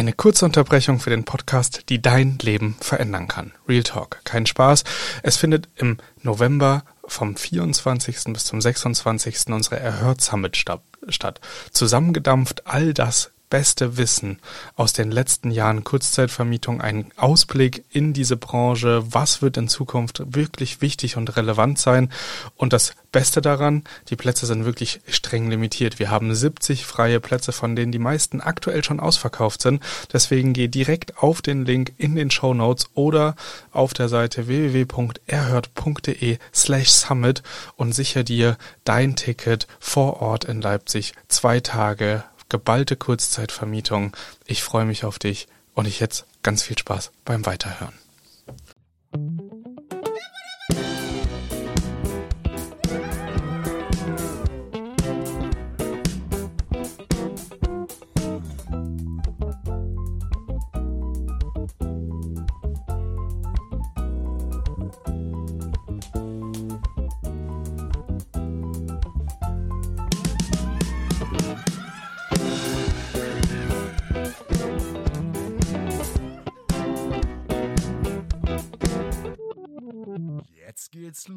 Eine kurze Unterbrechung für den Podcast, die dein Leben verändern kann. Real Talk, kein Spaß. Es findet im November vom 24. bis zum 26. unsere Erhört Summit statt. Zusammengedampft all das beste Wissen aus den letzten Jahren Kurzzeitvermietung, einen Ausblick in diese Branche, was wird in Zukunft wirklich wichtig und relevant sein. Und das Beste daran, die Plätze sind wirklich streng limitiert. Wir haben 70 freie Plätze, von denen die meisten aktuell schon ausverkauft sind. Deswegen geh direkt auf den Link in den Show Notes oder auf der Seite www.erhört.de slash summit und sicher dir dein Ticket vor Ort in Leipzig zwei Tage geballte Kurzzeitvermietung. Ich freue mich auf dich und ich jetzt ganz viel Spaß beim Weiterhören.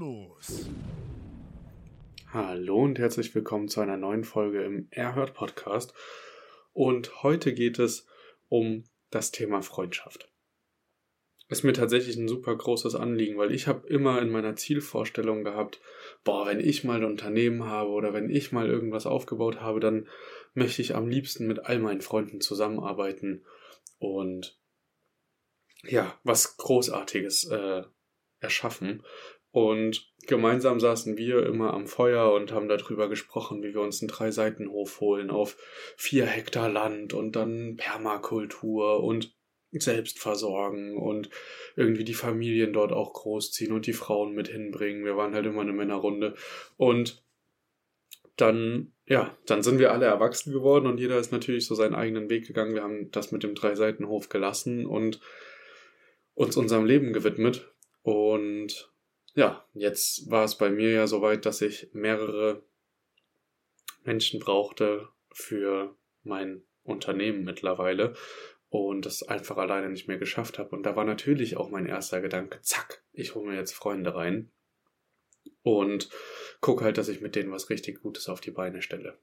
Los. Hallo und herzlich willkommen zu einer neuen Folge im Erhört Podcast. Und heute geht es um das Thema Freundschaft. Ist mir tatsächlich ein super großes Anliegen, weil ich habe immer in meiner Zielvorstellung gehabt, boah, wenn ich mal ein Unternehmen habe oder wenn ich mal irgendwas aufgebaut habe, dann möchte ich am liebsten mit all meinen Freunden zusammenarbeiten und ja, was Großartiges äh, erschaffen. Und gemeinsam saßen wir immer am Feuer und haben darüber gesprochen, wie wir uns einen Drei-Seiten-Hof holen auf vier Hektar Land und dann Permakultur und selbst versorgen und irgendwie die Familien dort auch großziehen und die Frauen mit hinbringen. Wir waren halt immer eine Männerrunde. Und dann, ja, dann sind wir alle erwachsen geworden und jeder ist natürlich so seinen eigenen Weg gegangen. Wir haben das mit dem Drei-Seiten-Hof gelassen und uns unserem Leben gewidmet. Und ja, jetzt war es bei mir ja soweit, dass ich mehrere Menschen brauchte für mein Unternehmen mittlerweile und das einfach alleine nicht mehr geschafft habe. Und da war natürlich auch mein erster Gedanke, zack, ich hole mir jetzt Freunde rein und gucke halt, dass ich mit denen was richtig Gutes auf die Beine stelle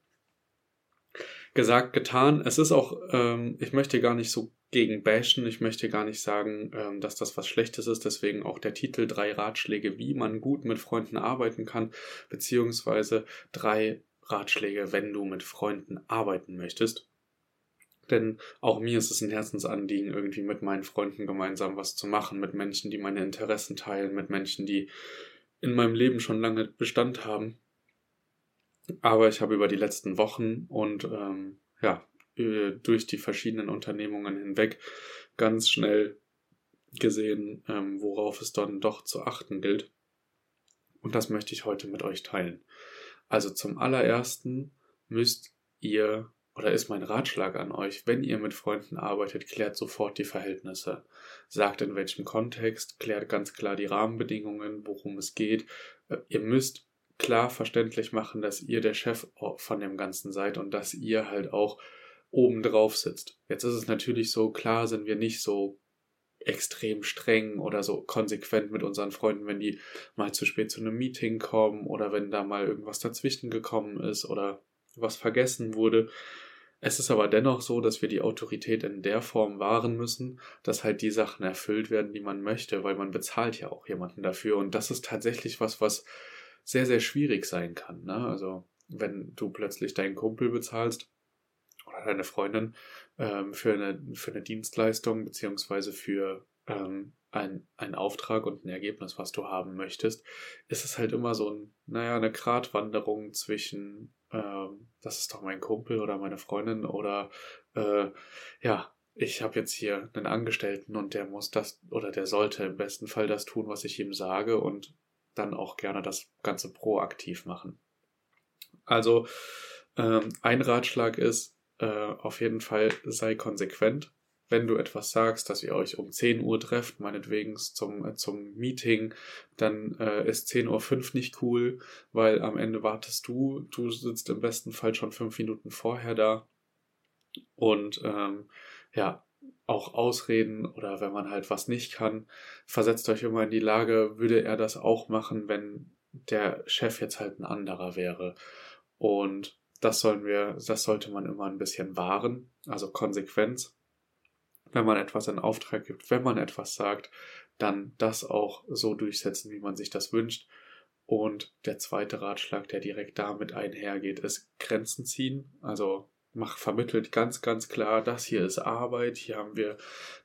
gesagt, getan. Es ist auch, ähm, ich möchte gar nicht so gegen bashen, ich möchte gar nicht sagen, ähm, dass das was Schlechtes ist, deswegen auch der Titel drei Ratschläge, wie man gut mit Freunden arbeiten kann, beziehungsweise drei Ratschläge, wenn du mit Freunden arbeiten möchtest. Denn auch mir ist es ein Herzensanliegen, irgendwie mit meinen Freunden gemeinsam was zu machen, mit Menschen, die meine Interessen teilen, mit Menschen, die in meinem Leben schon lange Bestand haben aber ich habe über die letzten Wochen und ähm, ja, äh, durch die verschiedenen Unternehmungen hinweg ganz schnell gesehen, ähm, worauf es dann doch zu achten gilt. Und das möchte ich heute mit euch teilen. Also zum allerersten müsst ihr, oder ist mein Ratschlag an euch, wenn ihr mit Freunden arbeitet, klärt sofort die Verhältnisse. Sagt in welchem Kontext, klärt ganz klar die Rahmenbedingungen, worum es geht. Äh, ihr müsst klar verständlich machen, dass ihr der Chef von dem Ganzen seid und dass ihr halt auch oben drauf sitzt. Jetzt ist es natürlich so, klar sind wir nicht so extrem streng oder so konsequent mit unseren Freunden, wenn die mal zu spät zu einem Meeting kommen oder wenn da mal irgendwas dazwischen gekommen ist oder was vergessen wurde. Es ist aber dennoch so, dass wir die Autorität in der Form wahren müssen, dass halt die Sachen erfüllt werden, die man möchte, weil man bezahlt ja auch jemanden dafür. Und das ist tatsächlich was, was sehr, sehr schwierig sein kann. Ne? Also wenn du plötzlich deinen Kumpel bezahlst oder deine Freundin ähm, für, eine, für eine Dienstleistung beziehungsweise für ähm, ein, ein Auftrag und ein Ergebnis, was du haben möchtest, ist es halt immer so ein, naja, eine Gratwanderung zwischen, ähm, das ist doch mein Kumpel oder meine Freundin oder äh, ja, ich habe jetzt hier einen Angestellten und der muss das oder der sollte im besten Fall das tun, was ich ihm sage und dann auch gerne das Ganze proaktiv machen. Also ähm, ein Ratschlag ist, äh, auf jeden Fall sei konsequent. Wenn du etwas sagst, dass ihr euch um 10 Uhr trefft, meinetwegen zum, äh, zum Meeting, dann äh, ist 10.05 Uhr nicht cool, weil am Ende wartest du, du sitzt im besten Fall schon fünf Minuten vorher da. Und ähm, ja, auch Ausreden oder wenn man halt was nicht kann, versetzt euch immer in die Lage, würde er das auch machen, wenn der Chef jetzt halt ein anderer wäre. Und das sollen wir, das sollte man immer ein bisschen wahren, also Konsequenz. Wenn man etwas in Auftrag gibt, wenn man etwas sagt, dann das auch so durchsetzen, wie man sich das wünscht. Und der zweite Ratschlag, der direkt damit einhergeht, ist Grenzen ziehen. Also mach vermittelt ganz, ganz klar, das hier ist Arbeit, hier haben wir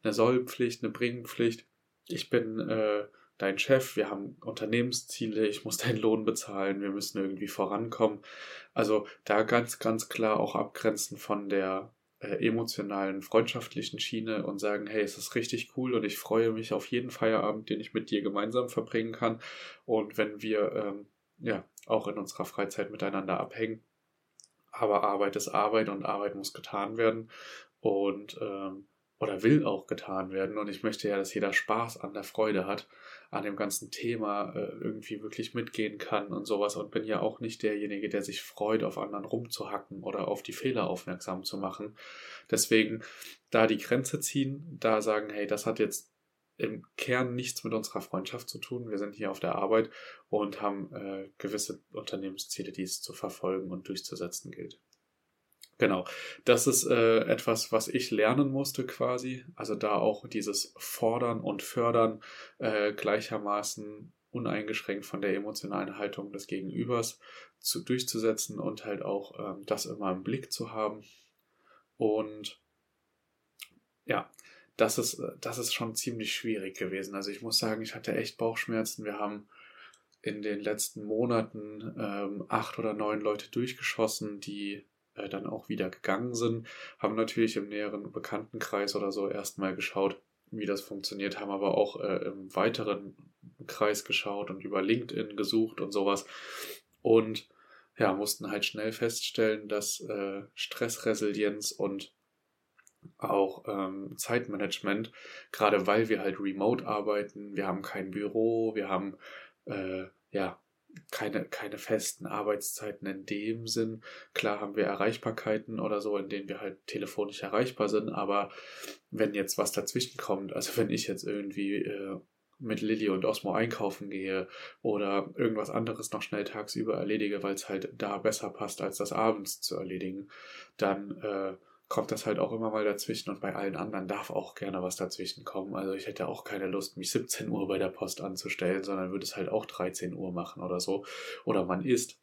eine Sollpflicht, eine Bringenpflicht. Ich bin äh, dein Chef, wir haben Unternehmensziele, ich muss deinen Lohn bezahlen, wir müssen irgendwie vorankommen. Also da ganz, ganz klar auch abgrenzen von der äh, emotionalen, freundschaftlichen Schiene und sagen, hey, es ist richtig cool und ich freue mich auf jeden Feierabend, den ich mit dir gemeinsam verbringen kann. Und wenn wir ähm, ja auch in unserer Freizeit miteinander abhängen. Aber Arbeit ist Arbeit und Arbeit muss getan werden. Und ähm, oder will auch getan werden. Und ich möchte ja, dass jeder Spaß an der Freude hat, an dem ganzen Thema äh, irgendwie wirklich mitgehen kann und sowas. Und bin ja auch nicht derjenige, der sich freut, auf anderen rumzuhacken oder auf die Fehler aufmerksam zu machen. Deswegen da die Grenze ziehen, da sagen, hey, das hat jetzt im Kern nichts mit unserer Freundschaft zu tun. Wir sind hier auf der Arbeit und haben äh, gewisse Unternehmensziele, die es zu verfolgen und durchzusetzen gilt. Genau, das ist äh, etwas, was ich lernen musste quasi. Also da auch dieses Fordern und Fördern äh, gleichermaßen uneingeschränkt von der emotionalen Haltung des Gegenübers zu, durchzusetzen und halt auch ähm, das immer im Blick zu haben. Und ja, das ist, das ist schon ziemlich schwierig gewesen. Also ich muss sagen, ich hatte echt Bauchschmerzen. Wir haben in den letzten Monaten ähm, acht oder neun Leute durchgeschossen, die äh, dann auch wieder gegangen sind, haben natürlich im näheren Bekanntenkreis oder so erstmal geschaut, wie das funktioniert, haben aber auch äh, im weiteren Kreis geschaut und über LinkedIn gesucht und sowas. Und ja, mussten halt schnell feststellen, dass äh, Stressresilienz und auch ähm, Zeitmanagement, gerade weil wir halt remote arbeiten, wir haben kein Büro, wir haben äh, ja keine, keine festen Arbeitszeiten in dem Sinn. Klar haben wir Erreichbarkeiten oder so, in denen wir halt telefonisch erreichbar sind, aber wenn jetzt was dazwischen kommt, also wenn ich jetzt irgendwie äh, mit Lilly und Osmo einkaufen gehe oder irgendwas anderes noch schnell tagsüber erledige, weil es halt da besser passt, als das abends zu erledigen, dann äh, kommt das halt auch immer mal dazwischen und bei allen anderen darf auch gerne was dazwischen kommen. Also ich hätte auch keine Lust, mich 17 Uhr bei der Post anzustellen, sondern würde es halt auch 13 Uhr machen oder so. Oder man isst.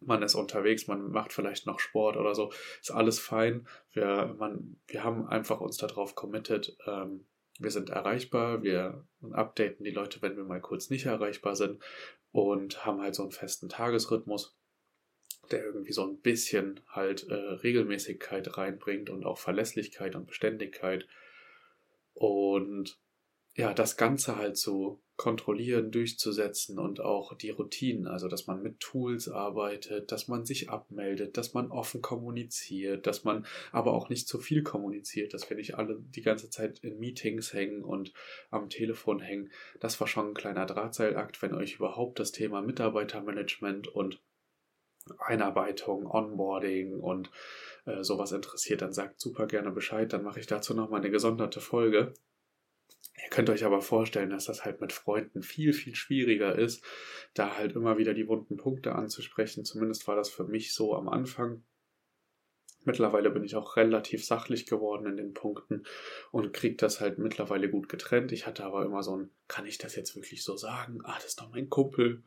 Man ist unterwegs, man macht vielleicht noch Sport oder so. Ist alles fein. Wir, man, wir haben einfach uns darauf committed. Ähm, wir sind erreichbar, wir updaten die Leute, wenn wir mal kurz nicht erreichbar sind und haben halt so einen festen Tagesrhythmus der irgendwie so ein bisschen halt äh, Regelmäßigkeit reinbringt und auch Verlässlichkeit und Beständigkeit. Und ja, das Ganze halt zu kontrollieren, durchzusetzen und auch die Routinen, also dass man mit Tools arbeitet, dass man sich abmeldet, dass man offen kommuniziert, dass man aber auch nicht zu viel kommuniziert, dass wir nicht alle die ganze Zeit in Meetings hängen und am Telefon hängen. Das war schon ein kleiner Drahtseilakt, wenn euch überhaupt das Thema Mitarbeitermanagement und Einarbeitung, Onboarding und äh, sowas interessiert, dann sagt super gerne Bescheid. Dann mache ich dazu nochmal eine gesonderte Folge. Ihr könnt euch aber vorstellen, dass das halt mit Freunden viel, viel schwieriger ist, da halt immer wieder die wunden Punkte anzusprechen. Zumindest war das für mich so am Anfang. Mittlerweile bin ich auch relativ sachlich geworden in den Punkten und kriege das halt mittlerweile gut getrennt. Ich hatte aber immer so ein, kann ich das jetzt wirklich so sagen? Ah, das ist doch mein Kumpel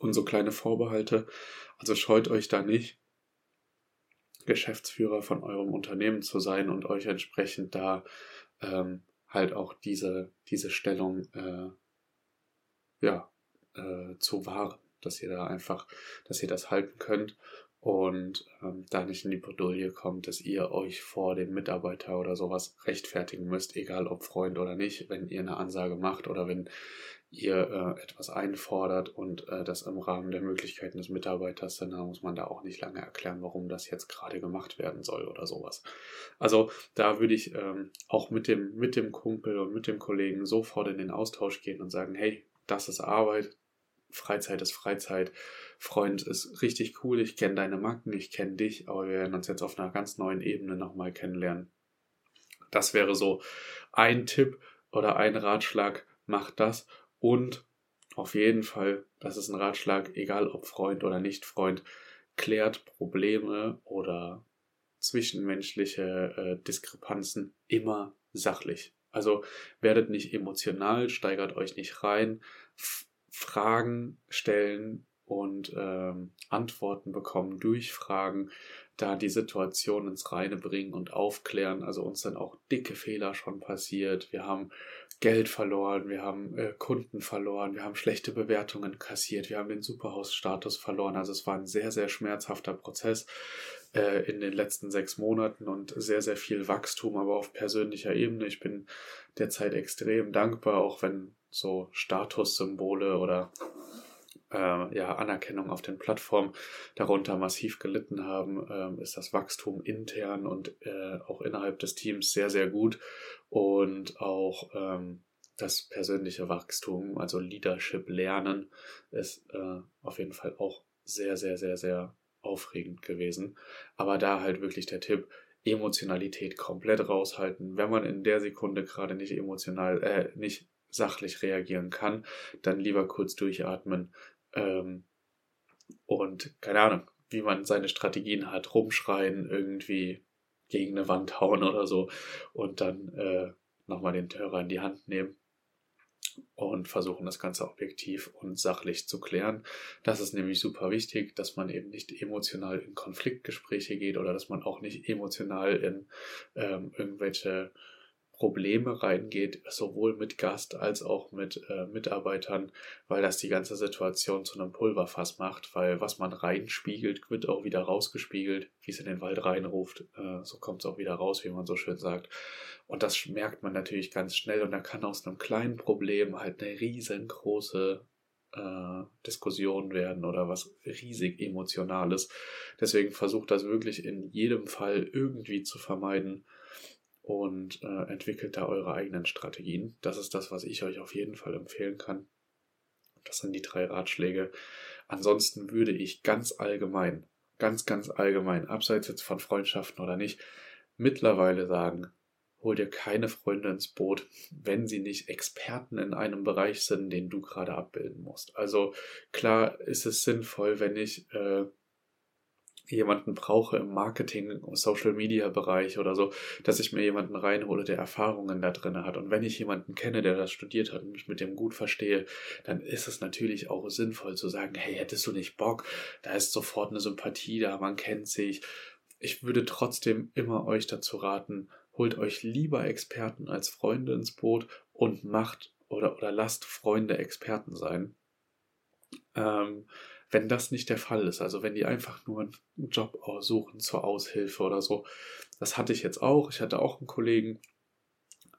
und so kleine Vorbehalte. Also scheut euch da nicht, Geschäftsführer von eurem Unternehmen zu sein und euch entsprechend da ähm, halt auch diese, diese Stellung äh, ja, äh, zu wahren, dass ihr da einfach, dass ihr das halten könnt und ähm, da nicht in die Bredouille kommt, dass ihr euch vor dem Mitarbeiter oder sowas rechtfertigen müsst, egal ob Freund oder nicht, wenn ihr eine Ansage macht oder wenn ihr äh, etwas einfordert und äh, das im Rahmen der Möglichkeiten des Mitarbeiters, dann muss man da auch nicht lange erklären, warum das jetzt gerade gemacht werden soll oder sowas. Also da würde ich ähm, auch mit dem, mit dem Kumpel und mit dem Kollegen sofort in den Austausch gehen und sagen, hey, das ist Arbeit, Freizeit ist Freizeit, Freund ist richtig cool, ich kenne deine Macken, ich kenne dich, aber wir werden uns jetzt auf einer ganz neuen Ebene nochmal kennenlernen. Das wäre so ein Tipp oder ein Ratschlag, macht das und auf jeden Fall, das ist ein Ratschlag, egal ob Freund oder nicht Freund, klärt Probleme oder zwischenmenschliche äh, Diskrepanzen immer sachlich. Also werdet nicht emotional, steigert euch nicht rein, Fragen stellen und ähm, Antworten bekommen durch Fragen, da die Situation ins Reine bringen und aufklären. Also uns dann auch dicke Fehler schon passiert. Wir haben Geld verloren, wir haben äh, Kunden verloren, wir haben schlechte Bewertungen kassiert, wir haben den Superhaus-Status verloren. Also es war ein sehr, sehr schmerzhafter Prozess äh, in den letzten sechs Monaten und sehr, sehr viel Wachstum, aber auf persönlicher Ebene. Ich bin derzeit extrem dankbar, auch wenn so Statussymbole oder äh, ja, Anerkennung auf den Plattformen darunter massiv gelitten haben, ähm, ist das Wachstum intern und äh, auch innerhalb des Teams sehr, sehr gut und auch ähm, das persönliche Wachstum, also Leadership lernen, ist äh, auf jeden Fall auch sehr, sehr, sehr, sehr aufregend gewesen. Aber da halt wirklich der Tipp, Emotionalität komplett raushalten. Wenn man in der Sekunde gerade nicht emotional, äh, nicht sachlich reagieren kann, dann lieber kurz durchatmen, ähm, und keine Ahnung, wie man seine Strategien hat, rumschreien, irgendwie gegen eine Wand hauen oder so und dann äh, nochmal den Hörer in die Hand nehmen und versuchen das Ganze objektiv und sachlich zu klären. Das ist nämlich super wichtig, dass man eben nicht emotional in Konfliktgespräche geht oder dass man auch nicht emotional in ähm, irgendwelche Probleme reingeht, sowohl mit Gast als auch mit äh, Mitarbeitern, weil das die ganze Situation zu einem Pulverfass macht, weil was man reinspiegelt, wird auch wieder rausgespiegelt, wie es in den Wald reinruft, äh, so kommt es auch wieder raus, wie man so schön sagt. Und das merkt man natürlich ganz schnell und da kann aus einem kleinen Problem halt eine riesengroße äh, Diskussion werden oder was riesig Emotionales. Deswegen versucht das wirklich in jedem Fall irgendwie zu vermeiden und äh, entwickelt da eure eigenen Strategien. Das ist das, was ich euch auf jeden Fall empfehlen kann. Das sind die drei Ratschläge. Ansonsten würde ich ganz allgemein, ganz, ganz allgemein, abseits jetzt von Freundschaften oder nicht, mittlerweile sagen, hol dir keine Freunde ins Boot, wenn sie nicht Experten in einem Bereich sind, den du gerade abbilden musst. Also klar ist es sinnvoll, wenn ich äh, jemanden brauche im Marketing, Social Media Bereich oder so, dass ich mir jemanden reinhole, der Erfahrungen da drin hat. Und wenn ich jemanden kenne, der das studiert hat und mich mit dem gut verstehe, dann ist es natürlich auch sinnvoll zu sagen, hey, hättest du nicht Bock? Da ist sofort eine Sympathie da, man kennt sich. Ich würde trotzdem immer euch dazu raten, holt euch lieber Experten als Freunde ins Boot und macht oder, oder lasst Freunde Experten sein. Ähm, wenn das nicht der Fall ist, also wenn die einfach nur einen Job suchen zur Aushilfe oder so, das hatte ich jetzt auch. Ich hatte auch einen Kollegen,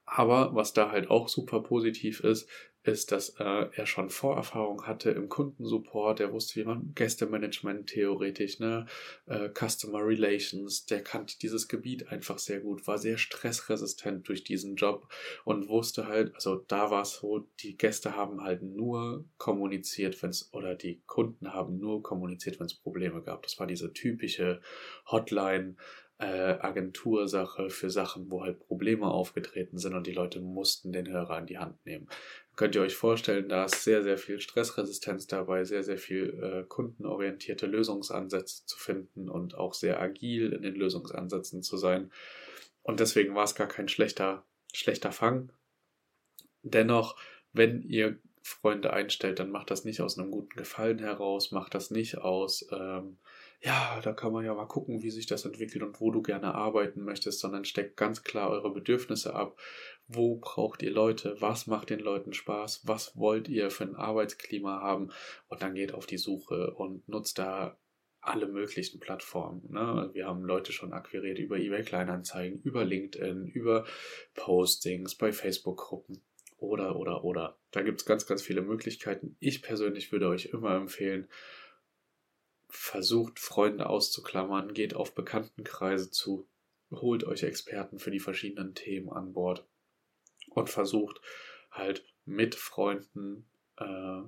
aber was da halt auch super positiv ist, ist, dass äh, er schon Vorerfahrung hatte im Kundensupport. Er wusste, wie man Gästemanagement theoretisch, ne, äh, Customer Relations, der kannte dieses Gebiet einfach sehr gut, war sehr stressresistent durch diesen Job und wusste halt, also da war es so, die Gäste haben halt nur kommuniziert, wenn es, oder die Kunden haben nur kommuniziert, wenn es Probleme gab. Das war diese typische Hotline, äh, Agentursache für Sachen, wo halt Probleme aufgetreten sind und die Leute mussten den Hörer in die Hand nehmen. Könnt ihr euch vorstellen, da ist sehr, sehr viel Stressresistenz dabei, sehr, sehr viel äh, kundenorientierte Lösungsansätze zu finden und auch sehr agil in den Lösungsansätzen zu sein. Und deswegen war es gar kein schlechter, schlechter Fang. Dennoch, wenn ihr Freunde einstellt, dann macht das nicht aus einem guten Gefallen heraus, macht das nicht aus, ähm, ja, da kann man ja mal gucken, wie sich das entwickelt und wo du gerne arbeiten möchtest, sondern steckt ganz klar eure Bedürfnisse ab. Wo braucht ihr Leute? Was macht den Leuten Spaß? Was wollt ihr für ein Arbeitsklima haben? Und dann geht auf die Suche und nutzt da alle möglichen Plattformen. Ne? Wir haben Leute schon akquiriert über eBay Kleinanzeigen, über LinkedIn, über Postings, bei Facebook-Gruppen oder, oder, oder. Da gibt es ganz, ganz viele Möglichkeiten. Ich persönlich würde euch immer empfehlen, versucht Freunde auszuklammern, geht auf Bekanntenkreise zu, holt euch Experten für die verschiedenen Themen an Bord und versucht halt mit Freunden äh,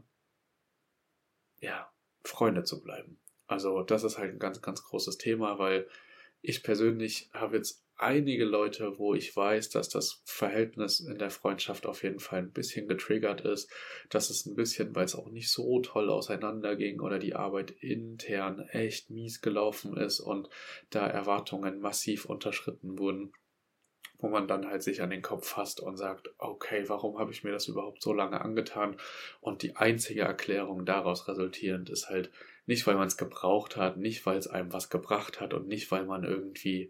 ja Freunde zu bleiben. Also das ist halt ein ganz ganz großes Thema, weil ich persönlich habe jetzt einige Leute, wo ich weiß, dass das Verhältnis in der Freundschaft auf jeden Fall ein bisschen getriggert ist, dass es ein bisschen, weil es auch nicht so toll auseinanderging oder die Arbeit intern echt mies gelaufen ist und da Erwartungen massiv unterschritten wurden wo man dann halt sich an den Kopf fasst und sagt, okay, warum habe ich mir das überhaupt so lange angetan? Und die einzige Erklärung daraus resultierend ist halt nicht, weil man es gebraucht hat, nicht, weil es einem was gebracht hat und nicht, weil man irgendwie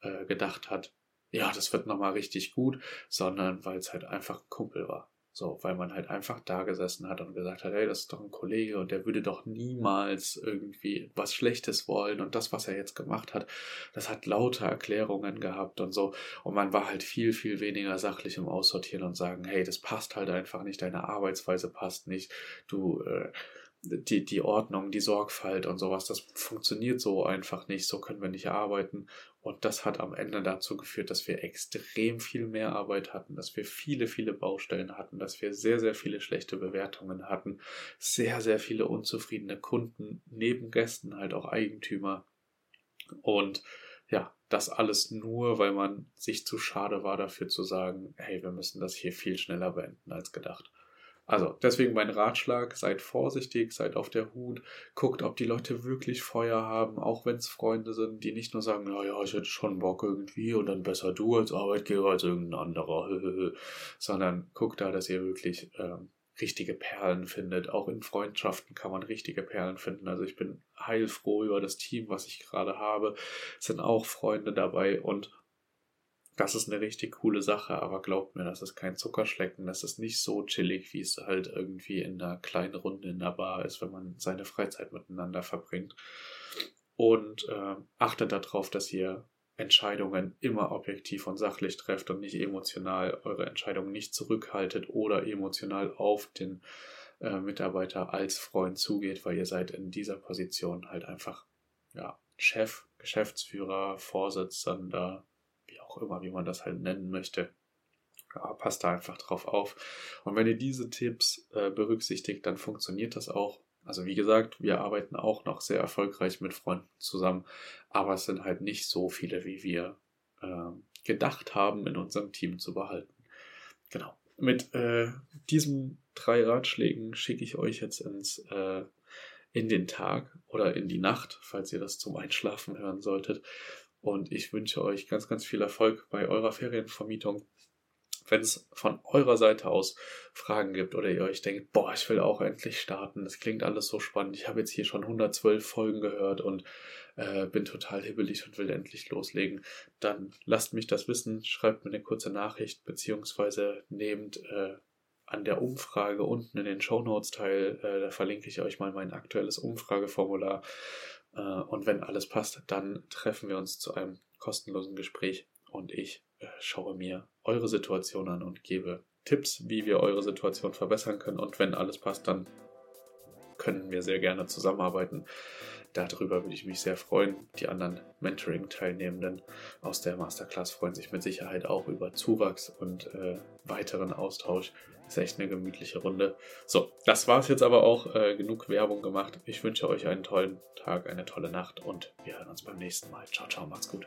äh, gedacht hat, ja, das wird nochmal richtig gut, sondern weil es halt einfach ein Kumpel war. So, weil man halt einfach da gesessen hat und gesagt hat, hey, das ist doch ein Kollege und der würde doch niemals irgendwie was Schlechtes wollen und das, was er jetzt gemacht hat, das hat lauter Erklärungen gehabt und so. Und man war halt viel, viel weniger sachlich im Aussortieren und sagen, hey, das passt halt einfach nicht, deine Arbeitsweise passt nicht, du, äh, die, die Ordnung, die Sorgfalt und sowas, das funktioniert so einfach nicht, so können wir nicht arbeiten. Und das hat am Ende dazu geführt, dass wir extrem viel mehr Arbeit hatten, dass wir viele, viele Baustellen hatten, dass wir sehr, sehr viele schlechte Bewertungen hatten, sehr, sehr viele unzufriedene Kunden, neben Gästen halt auch Eigentümer. Und ja, das alles nur, weil man sich zu schade war dafür zu sagen, hey, wir müssen das hier viel schneller beenden als gedacht. Also deswegen mein Ratschlag, seid vorsichtig, seid auf der Hut, guckt, ob die Leute wirklich Feuer haben, auch wenn es Freunde sind, die nicht nur sagen, naja, ich hätte schon Bock irgendwie und dann besser du als Arbeitgeber als irgendein anderer, sondern guckt da, dass ihr wirklich ähm, richtige Perlen findet. Auch in Freundschaften kann man richtige Perlen finden. Also ich bin heilfroh über das Team, was ich gerade habe. Es sind auch Freunde dabei und das ist eine richtig coole Sache, aber glaubt mir, das ist kein Zuckerschlecken, das ist nicht so chillig, wie es halt irgendwie in einer kleinen Runde in der Bar ist, wenn man seine Freizeit miteinander verbringt. Und äh, achtet darauf, dass ihr Entscheidungen immer objektiv und sachlich trefft und nicht emotional eure Entscheidungen nicht zurückhaltet oder emotional auf den äh, Mitarbeiter als Freund zugeht, weil ihr seid in dieser Position halt einfach ja, Chef, Geschäftsführer, Vorsitzender, auch immer, wie man das halt nennen möchte. Ja, passt da einfach drauf auf. Und wenn ihr diese Tipps äh, berücksichtigt, dann funktioniert das auch. Also wie gesagt, wir arbeiten auch noch sehr erfolgreich mit Freunden zusammen, aber es sind halt nicht so viele, wie wir äh, gedacht haben, in unserem Team zu behalten. Genau. Mit äh, diesen drei Ratschlägen schicke ich euch jetzt ins äh, in den Tag oder in die Nacht, falls ihr das zum Einschlafen hören solltet. Und ich wünsche euch ganz, ganz viel Erfolg bei eurer Ferienvermietung. Wenn es von eurer Seite aus Fragen gibt oder ihr euch denkt, boah, ich will auch endlich starten, das klingt alles so spannend, ich habe jetzt hier schon 112 Folgen gehört und äh, bin total hibbelig und will endlich loslegen, dann lasst mich das wissen, schreibt mir eine kurze Nachricht, beziehungsweise nehmt äh, an der Umfrage unten in den Show Notes teil, äh, da verlinke ich euch mal mein aktuelles Umfrageformular äh, und wenn alles passt, dann treffen wir uns zu einem kostenlosen Gespräch und ich äh, schaue mir eure Situation an und gebe Tipps, wie wir eure Situation verbessern können. Und wenn alles passt, dann können wir sehr gerne zusammenarbeiten. Darüber würde ich mich sehr freuen. Die anderen Mentoring-Teilnehmenden aus der Masterclass freuen sich mit Sicherheit auch über Zuwachs und äh, weiteren Austausch. Ist echt eine gemütliche Runde. So, das war es jetzt aber auch. Äh, genug Werbung gemacht. Ich wünsche euch einen tollen Tag, eine tolle Nacht und wir hören uns beim nächsten Mal. Ciao, ciao, macht's gut.